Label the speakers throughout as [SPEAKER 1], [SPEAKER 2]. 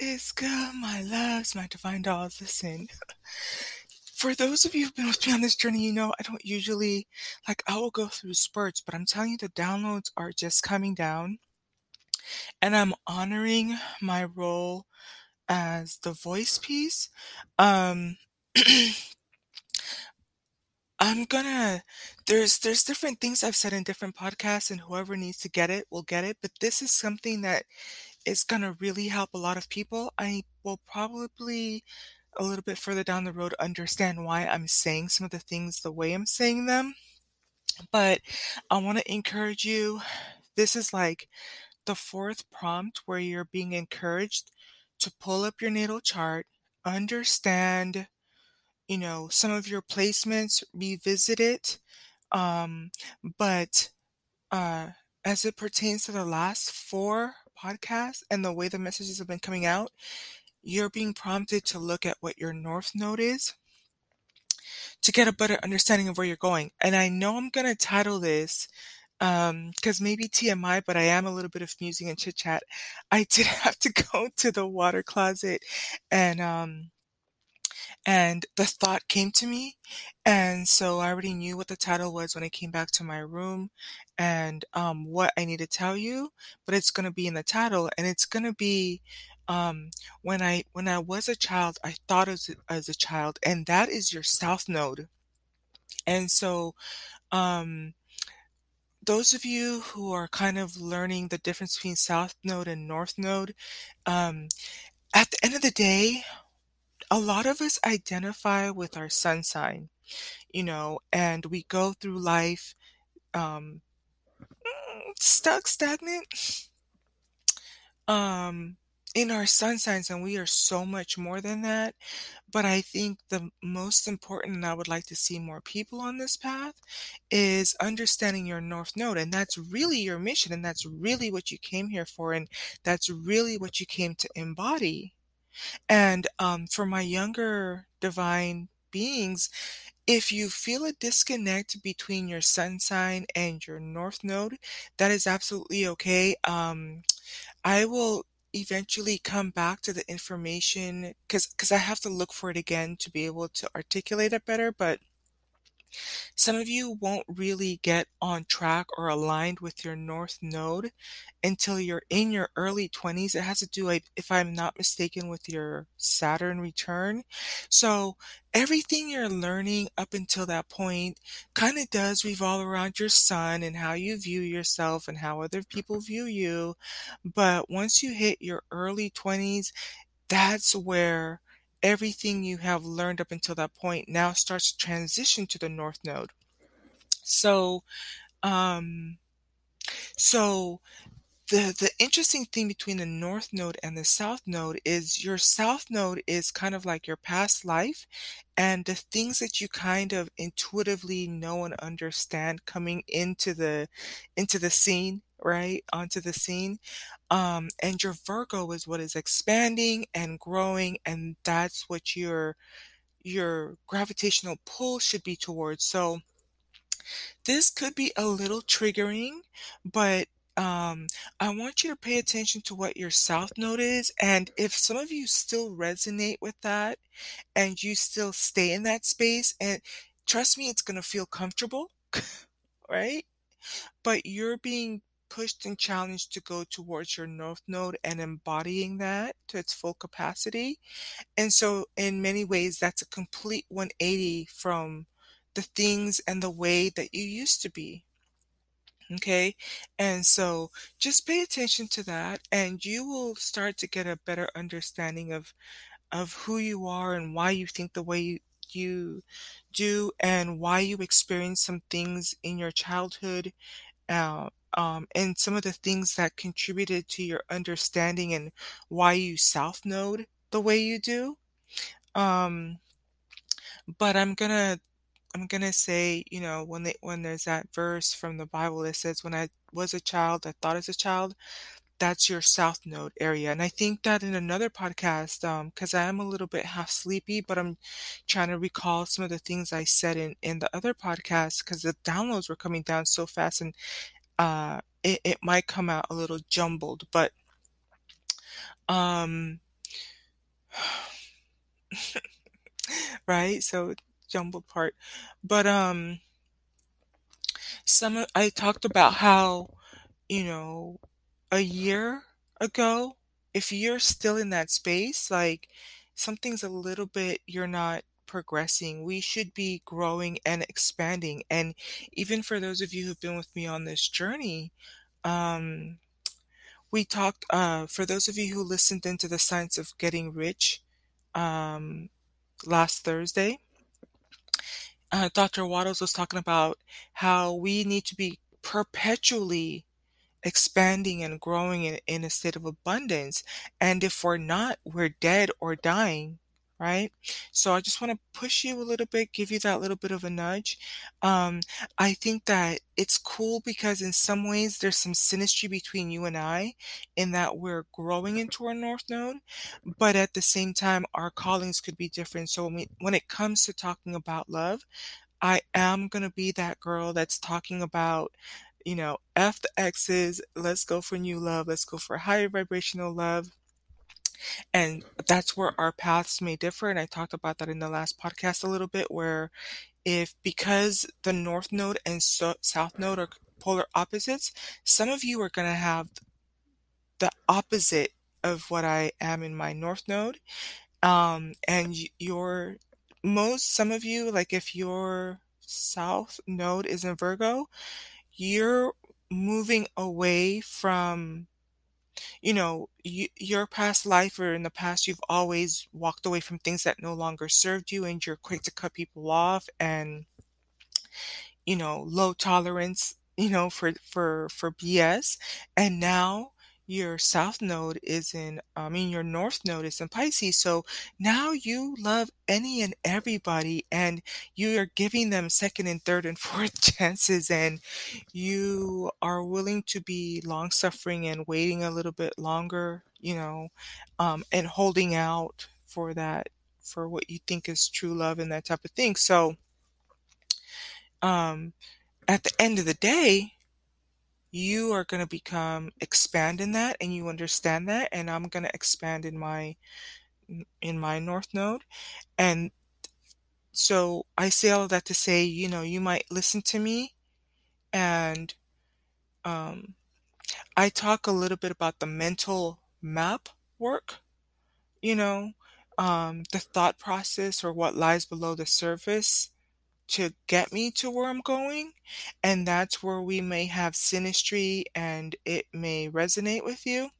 [SPEAKER 1] is good, my loves, my divine dolls? Listen, for those of you who've been with me on this journey, you know I don't usually, like, I will go through spurts, but I'm telling you, the downloads are just coming down. And I'm honoring my role as the voice piece. Um, I'm gonna there's there's different things I've said in different podcasts, and whoever needs to get it will get it. But this is something that is gonna really help a lot of people. I will probably a little bit further down the road understand why I'm saying some of the things the way I'm saying them. But I want to encourage you. This is like the fourth prompt where you're being encouraged to pull up your natal chart, understand, you know, some of your placements, revisit it. Um, but uh, as it pertains to the last four podcasts and the way the messages have been coming out, you're being prompted to look at what your north node is to get a better understanding of where you're going. And I know I'm going to title this um because maybe TMI, but I am a little bit of musing and chit chat. I did have to go to the water closet and um and the thought came to me and so I already knew what the title was when I came back to my room and um what I need to tell you, but it's going to be in the title and it's going to be um when I when I was a child, I thought as as a child and that is your south node. And so um those of you who are kind of learning the difference between South Node and North Node, um, at the end of the day, a lot of us identify with our sun sign, you know, and we go through life um, stuck, stagnant. Um, in our sun signs, and we are so much more than that. But I think the most important, and I would like to see more people on this path, is understanding your North Node. And that's really your mission, and that's really what you came here for, and that's really what you came to embody. And um, for my younger divine beings, if you feel a disconnect between your sun sign and your North Node, that is absolutely okay. Um, I will eventually come back to the information because because I have to look for it again to be able to articulate it better, but some of you won't really get on track or aligned with your North Node until you're in your early 20s. It has to do, if I'm not mistaken, with your Saturn return. So everything you're learning up until that point kind of does revolve around your sun and how you view yourself and how other people view you. But once you hit your early 20s, that's where everything you have learned up until that point now starts to transition to the north node. So, um, so the the interesting thing between the north node and the south node is your south node is kind of like your past life and the things that you kind of intuitively know and understand coming into the into the scene right onto the scene um and your virgo is what is expanding and growing and that's what your your gravitational pull should be towards so this could be a little triggering but um, I want you to pay attention to what your south node is. And if some of you still resonate with that and you still stay in that space, and trust me, it's going to feel comfortable, right? But you're being pushed and challenged to go towards your north node and embodying that to its full capacity. And so, in many ways, that's a complete 180 from the things and the way that you used to be. Okay. And so just pay attention to that and you will start to get a better understanding of of who you are and why you think the way you, you do and why you experience some things in your childhood uh, um, and some of the things that contributed to your understanding and why you south node the way you do. Um, but I'm gonna I'm gonna say, you know, when they when there's that verse from the Bible that says, "When I was a child, I thought as a child," that's your South Node area. And I think that in another podcast, um, because I am a little bit half sleepy, but I'm trying to recall some of the things I said in in the other podcast because the downloads were coming down so fast, and uh, it, it might come out a little jumbled, but um, right? So jumbled part, but um, some I talked about how you know a year ago, if you're still in that space, like something's a little bit you're not progressing. We should be growing and expanding. And even for those of you who've been with me on this journey, um we talked uh for those of you who listened into the science of getting rich um last Thursday, uh, Dr. Wattles was talking about how we need to be perpetually expanding and growing in, in a state of abundance. And if we're not, we're dead or dying, right? So I just want to push you a little bit, give you that little bit of a nudge. Um, I think that it's cool because in some ways there's some synastry between you and I in that we're growing into our North Node, but at the same time, our callings could be different. So when, we, when it comes to talking about love, I am going to be that girl that's talking about you know, F the X's, let's go for new love, let's go for higher vibrational love. And that's where our paths may differ. And I talked about that in the last podcast a little bit, where if because the North Node and so, South Node are polar opposites, some of you are going to have the opposite of what I am in my North Node. Um, and your most, some of you, like if your South Node is in Virgo, you're moving away from you know you, your past life or in the past you've always walked away from things that no longer served you and you're quick to cut people off and you know low tolerance you know for for for bs and now your south node is in i mean your north node is in pisces so now you love any and everybody and you are giving them second and third and fourth chances and you are willing to be long suffering and waiting a little bit longer you know um, and holding out for that for what you think is true love and that type of thing. So um at the end of the day you are going to become expand in that and you understand that and i'm going to expand in my in my north node. And so i say all that to say you know you might listen to me and um, i talk a little bit about the mental map work you know um, the thought process or what lies below the surface to get me to where I'm going. And that's where we may have synastry and it may resonate with you.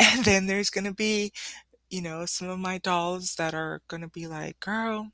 [SPEAKER 1] And then there's going to be, you know, some of my dolls that are going to be like, girl,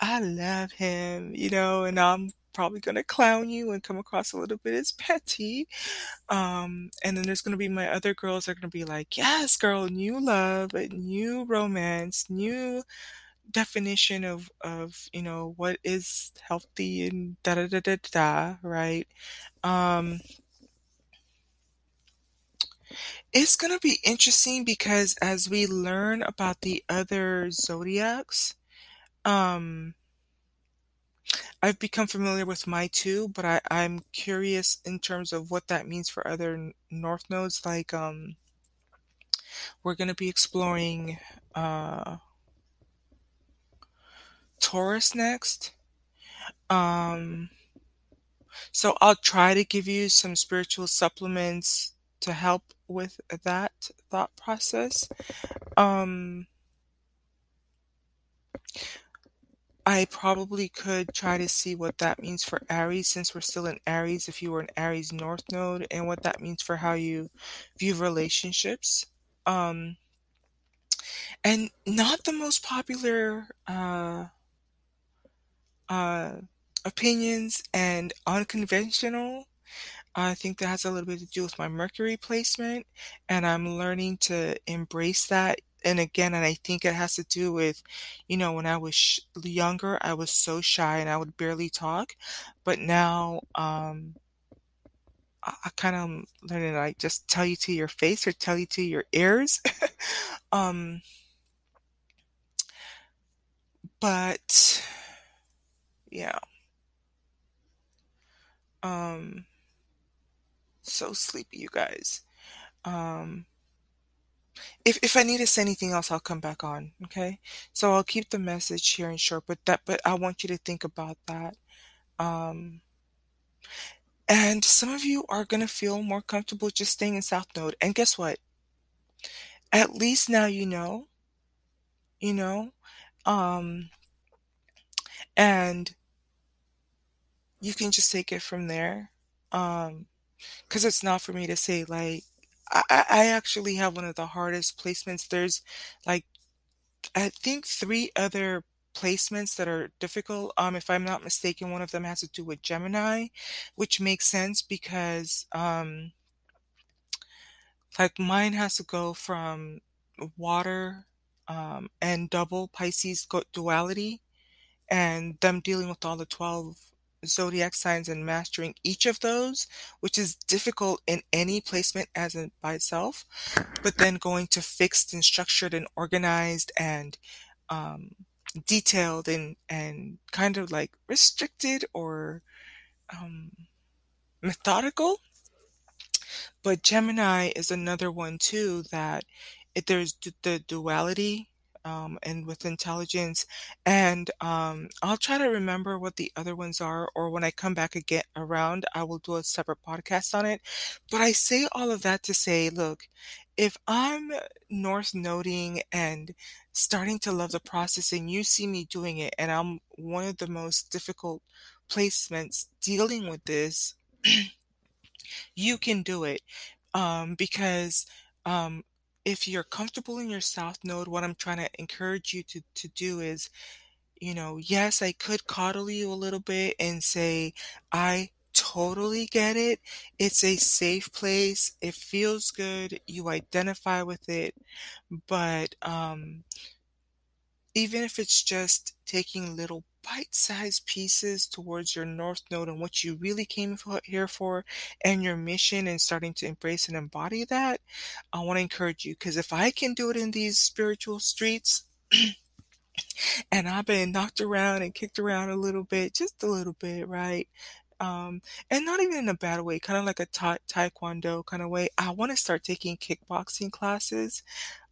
[SPEAKER 1] I love him, you know, and I'm probably going to clown you and come across a little bit as petty. Um, and then there's going to be my other girls that are going to be like, yes, girl, new love, new romance, new definition of of you know what is healthy and da da da da da right um it's going to be interesting because as we learn about the other zodiacs um I've become familiar with my two, but I, I'm curious in terms of what that means for other north nodes. Like, um, we're going to be exploring uh, Taurus next. Um, so I'll try to give you some spiritual supplements to help with that thought process. Um, I probably could try to see what that means for Aries since we're still in Aries, if you were in Aries North Node, and what that means for how you view relationships. Um, and not the most popular uh, uh, opinions and unconventional. I think that has a little bit to do with my Mercury placement, and I'm learning to embrace that. And again, and I think it has to do with, you know, when I was sh- younger, I was so shy and I would barely talk, but now um, I, I kind of learning to like just tell you to your face or tell you to your ears. um, but yeah. Um, so sleepy, you guys. Um, if if I need to say anything else, I'll come back on, okay? So I'll keep the message here in short, but that but I want you to think about that. Um, and some of you are gonna feel more comfortable just staying in South Node. And guess what? At least now you know. You know? Um, and you can just take it from there. Um, because it's not for me to say like I, I actually have one of the hardest placements. There's like I think three other placements that are difficult. Um, if I'm not mistaken, one of them has to do with Gemini, which makes sense because um, like mine has to go from water um, and double Pisces duality and them dealing with all the 12 zodiac signs and mastering each of those, which is difficult in any placement as in by itself, but then going to fixed and structured and organized and um, detailed and and kind of like restricted or um, methodical. But Gemini is another one too that it, there's the duality um, and with intelligence. And um, I'll try to remember what the other ones are, or when I come back again around, I will do a separate podcast on it. But I say all of that to say, look, if I'm north noting and starting to love the process, and you see me doing it, and I'm one of the most difficult placements dealing with this, you can do it um, because um, if you're comfortable in your south node, what I'm trying to encourage you to, to do is, you know, yes, I could coddle you a little bit and say, I totally get it. It's a safe place. It feels good. You identify with it. But um, even if it's just taking little bite-sized pieces towards your north node and what you really came here for and your mission and starting to embrace and embody that i want to encourage you because if i can do it in these spiritual streets and i've been knocked around and kicked around a little bit just a little bit right um, and not even in a bad way, kind of like a ta- taekwondo kind of way. I want to start taking kickboxing classes.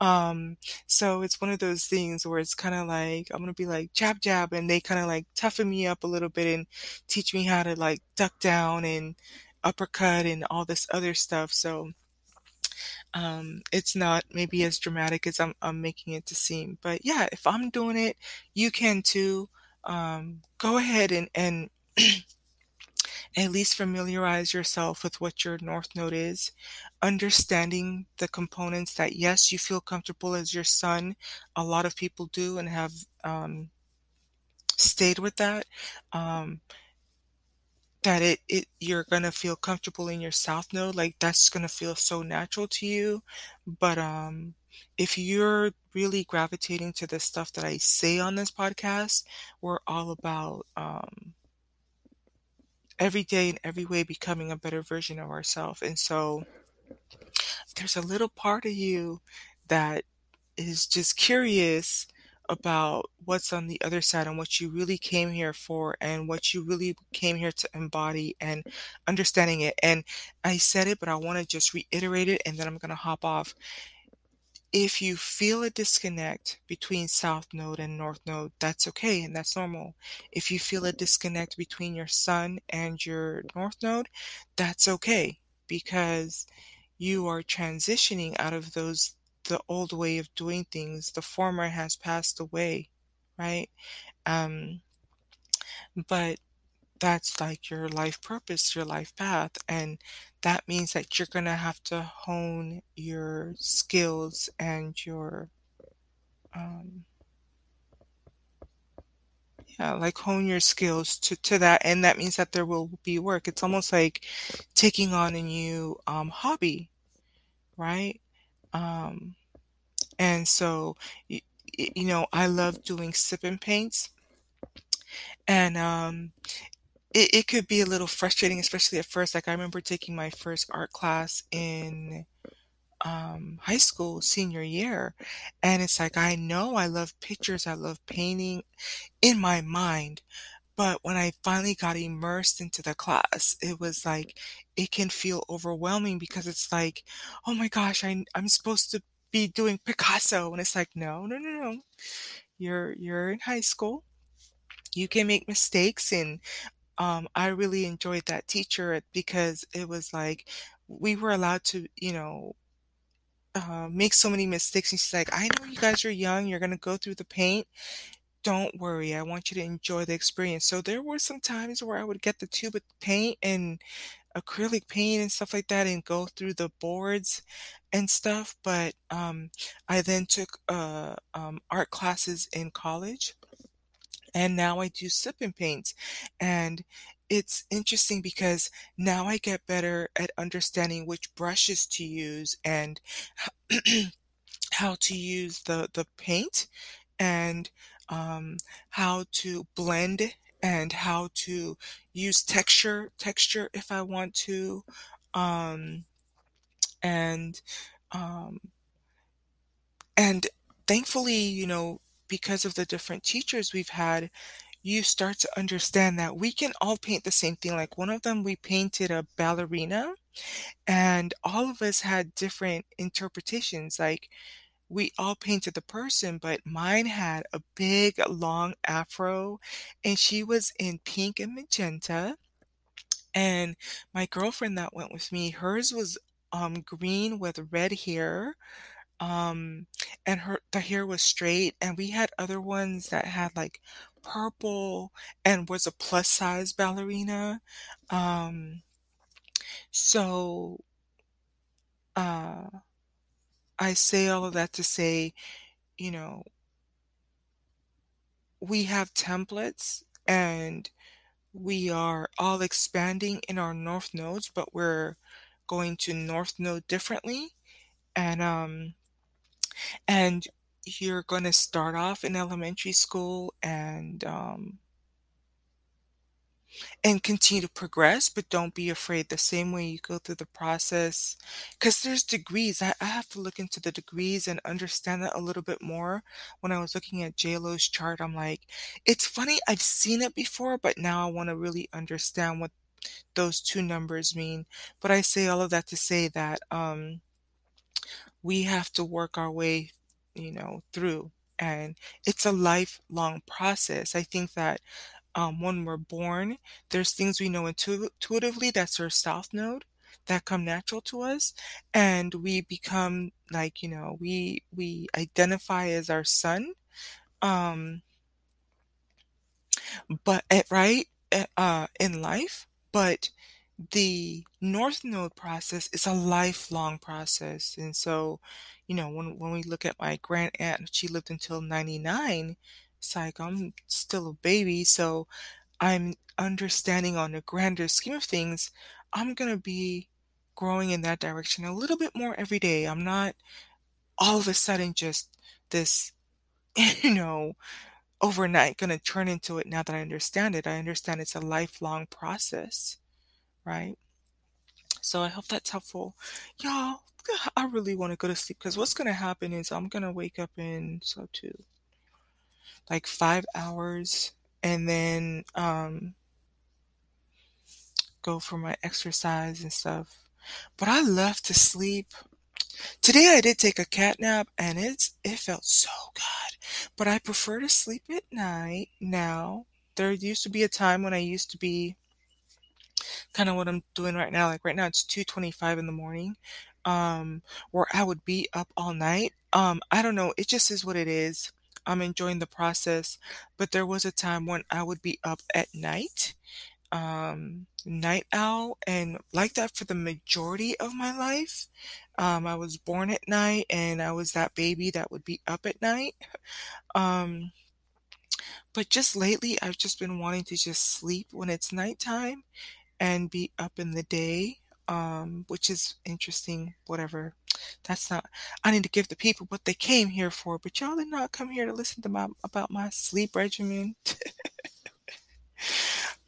[SPEAKER 1] Um, so it's one of those things where it's kind of like I'm gonna be like jab jab, and they kind of like toughen me up a little bit and teach me how to like duck down and uppercut and all this other stuff. So um, it's not maybe as dramatic as I'm, I'm making it to seem. But yeah, if I'm doing it, you can too. Um, go ahead and and at least familiarize yourself with what your north node is, understanding the components that yes, you feel comfortable as your sun. A lot of people do and have um, stayed with that. Um, that it, it you're gonna feel comfortable in your south node, like that's gonna feel so natural to you. But um, if you're really gravitating to the stuff that I say on this podcast, we're all about um, every day in every way becoming a better version of ourselves. And so there's a little part of you that is just curious about what's on the other side and what you really came here for and what you really came here to embody and understanding it. And I said it, but I want to just reiterate it and then I'm going to hop off if you feel a disconnect between south node and north node, that's okay and that's normal. If you feel a disconnect between your sun and your north node, that's okay because you are transitioning out of those the old way of doing things. The former has passed away, right? Um, but that's like your life purpose, your life path. And that means that you're going to have to hone your skills and your, um, yeah, like hone your skills to, to that. And that means that there will be work. It's almost like taking on a new um, hobby, right? Um, and so, you, you know, I love doing sip and paints. And um, it, it could be a little frustrating, especially at first. Like I remember taking my first art class in um, high school, senior year, and it's like I know I love pictures, I love painting in my mind, but when I finally got immersed into the class, it was like it can feel overwhelming because it's like, oh my gosh, I, I'm supposed to be doing Picasso, and it's like, "No, no, no, no. You're you're in high school. You can make mistakes," and, um, I really enjoyed that teacher because it was like we were allowed to, you know, uh, make so many mistakes, and she's like, "I know you guys are young, you're gonna go through the paint. Don't worry, I want you to enjoy the experience." So there were some times where I would get the tube of paint and acrylic paint and stuff like that and go through the boards and stuff, but, um, I then took, uh, um, art classes in college, and now I do sip and paints, and it's interesting because now I get better at understanding which brushes to use and how to use the the paint and, um, how to blend and how to use texture texture if I want to, um, and, um and thankfully, you know, because of the different teachers we've had, you start to understand that we can all paint the same thing. Like one of them, we painted a ballerina, and all of us had different interpretations. Like we all painted the person, but mine had a big long afro, and she was in pink and magenta. And my girlfriend that went with me, hers was um green with red hair um, and her the hair was straight, and we had other ones that had, like, purple and was a plus size ballerina. Um, so, uh, I say all of that to say, you know we have templates, and we are all expanding in our north nodes, but we're going to north node differently, and, um and you're gonna start off in elementary school and um and continue to progress, but don't be afraid the same way you go through the process, because there's degrees. I, I have to look into the degrees and understand that a little bit more. When I was looking at JLo's chart, I'm like, it's funny, I've seen it before, but now I want to really understand what those two numbers mean. But I say all of that to say that um we have to work our way, you know, through. And it's a lifelong process. I think that um, when we're born, there's things we know intu- intuitively that's our south node that come natural to us, and we become like you know we we identify as our sun. Um, but eh, right eh, uh, in life, but the North Node process is a lifelong process. And so, you know, when when we look at my grand aunt, she lived until 99. It's like I'm still a baby, so I'm understanding on a grander scheme of things, I'm gonna be growing in that direction a little bit more every day. I'm not all of a sudden just this, you know, overnight gonna turn into it now that I understand it. I understand it's a lifelong process, right? So I hope that's helpful. Y'all, I really want to go to sleep because what's gonna happen is I'm gonna wake up in so two, like five hours, and then um go for my exercise and stuff. But I love to sleep. Today I did take a cat nap and it's it felt so good. But I prefer to sleep at night now. There used to be a time when I used to be kind of what I'm doing right now. Like right now it's 2:25 in the morning. Um where I would be up all night. Um I don't know, it just is what it is. I'm enjoying the process, but there was a time when I would be up at night um, night owl and like that for the majority of my life. Um, I was born at night and I was that baby that would be up at night. Um, but just lately, I've just been wanting to just sleep when it's nighttime and be up in the day, um, which is interesting. Whatever. That's not. I need to give the people what they came here for, but y'all did not come here to listen to my about my sleep regimen.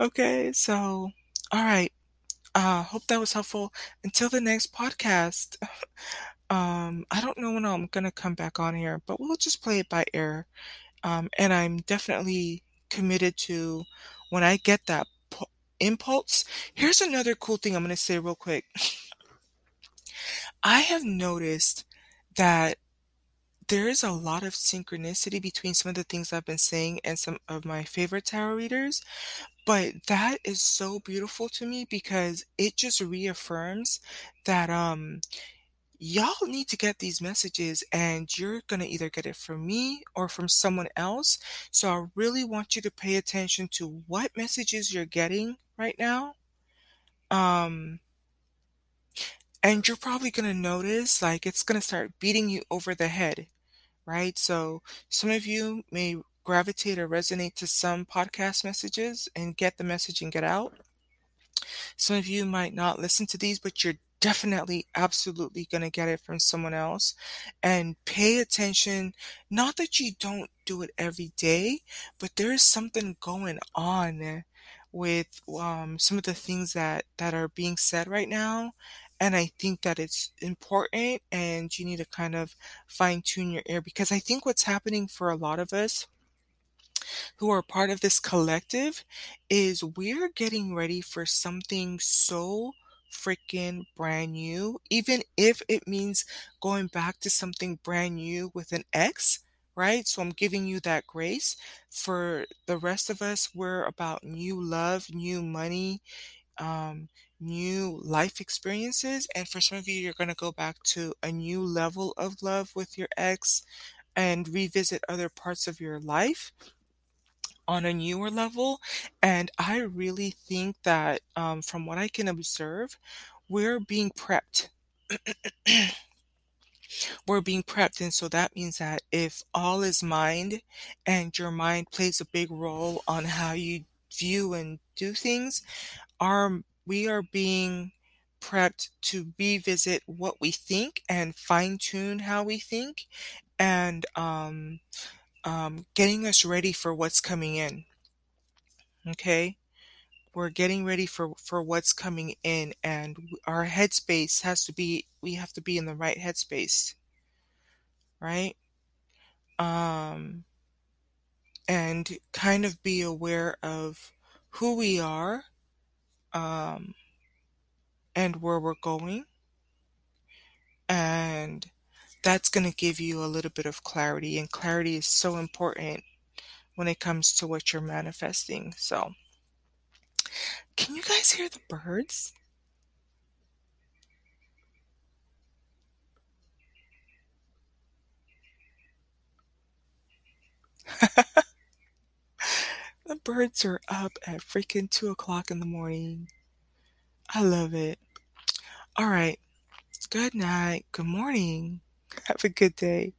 [SPEAKER 1] Okay, so all right. Uh hope that was helpful. Until the next podcast. Um, I don't know when I'm gonna come back on here, but we'll just play it by ear. Um, and I'm definitely committed to when I get that impulse. Here's another cool thing I'm gonna say real quick. I have noticed that there is a lot of synchronicity between some of the things I've been saying and some of my favorite tarot readers, but that is so beautiful to me because it just reaffirms that, um, y'all need to get these messages and you're gonna either get it from me or from someone else. So I really want you to pay attention to what messages you're getting right now. Um, and you're probably gonna notice like it's gonna start beating you over the head, right? So some of you may gravitate or resonate to some podcast messages and get the message and get out. Some of you might not listen to these, but you're definitely, absolutely going to get it from someone else. And pay attention. Not that you don't do it every day, but there is something going on with um, some of the things that that are being said right now. And I think that it's important, and you need to kind of fine tune your ear because I think what's happening for a lot of us who are part of this collective is we're getting ready for something so freaking brand new, even if it means going back to something brand new with an ex, right? So I'm giving you that grace. For the rest of us, we're about new love, new money, um, new life experiences. And for some of you, you're going to go back to a new level of love with your ex and revisit other parts of your life on a newer level. And I really think that, um, from what I can observe, we're being prepped. we're being prepped. And so that means that if all is mind and your mind plays a big role on how you view and do things, our we are being prepped to revisit what we think and fine tune how we think and um, um, getting us ready for what's coming in. Okay? We're getting ready for, for what's coming in, and our headspace has to be, we have to be in the right headspace. Right? Um, and kind of be aware of who we are um, and where we're going. And that's going to give you a little bit of clarity. And clarity is so important when it comes to what you're manifesting. So, can you guys hear the birds? the birds are up at freaking two o'clock in the morning. I love it. All right. Good night. Good morning. Have a good day.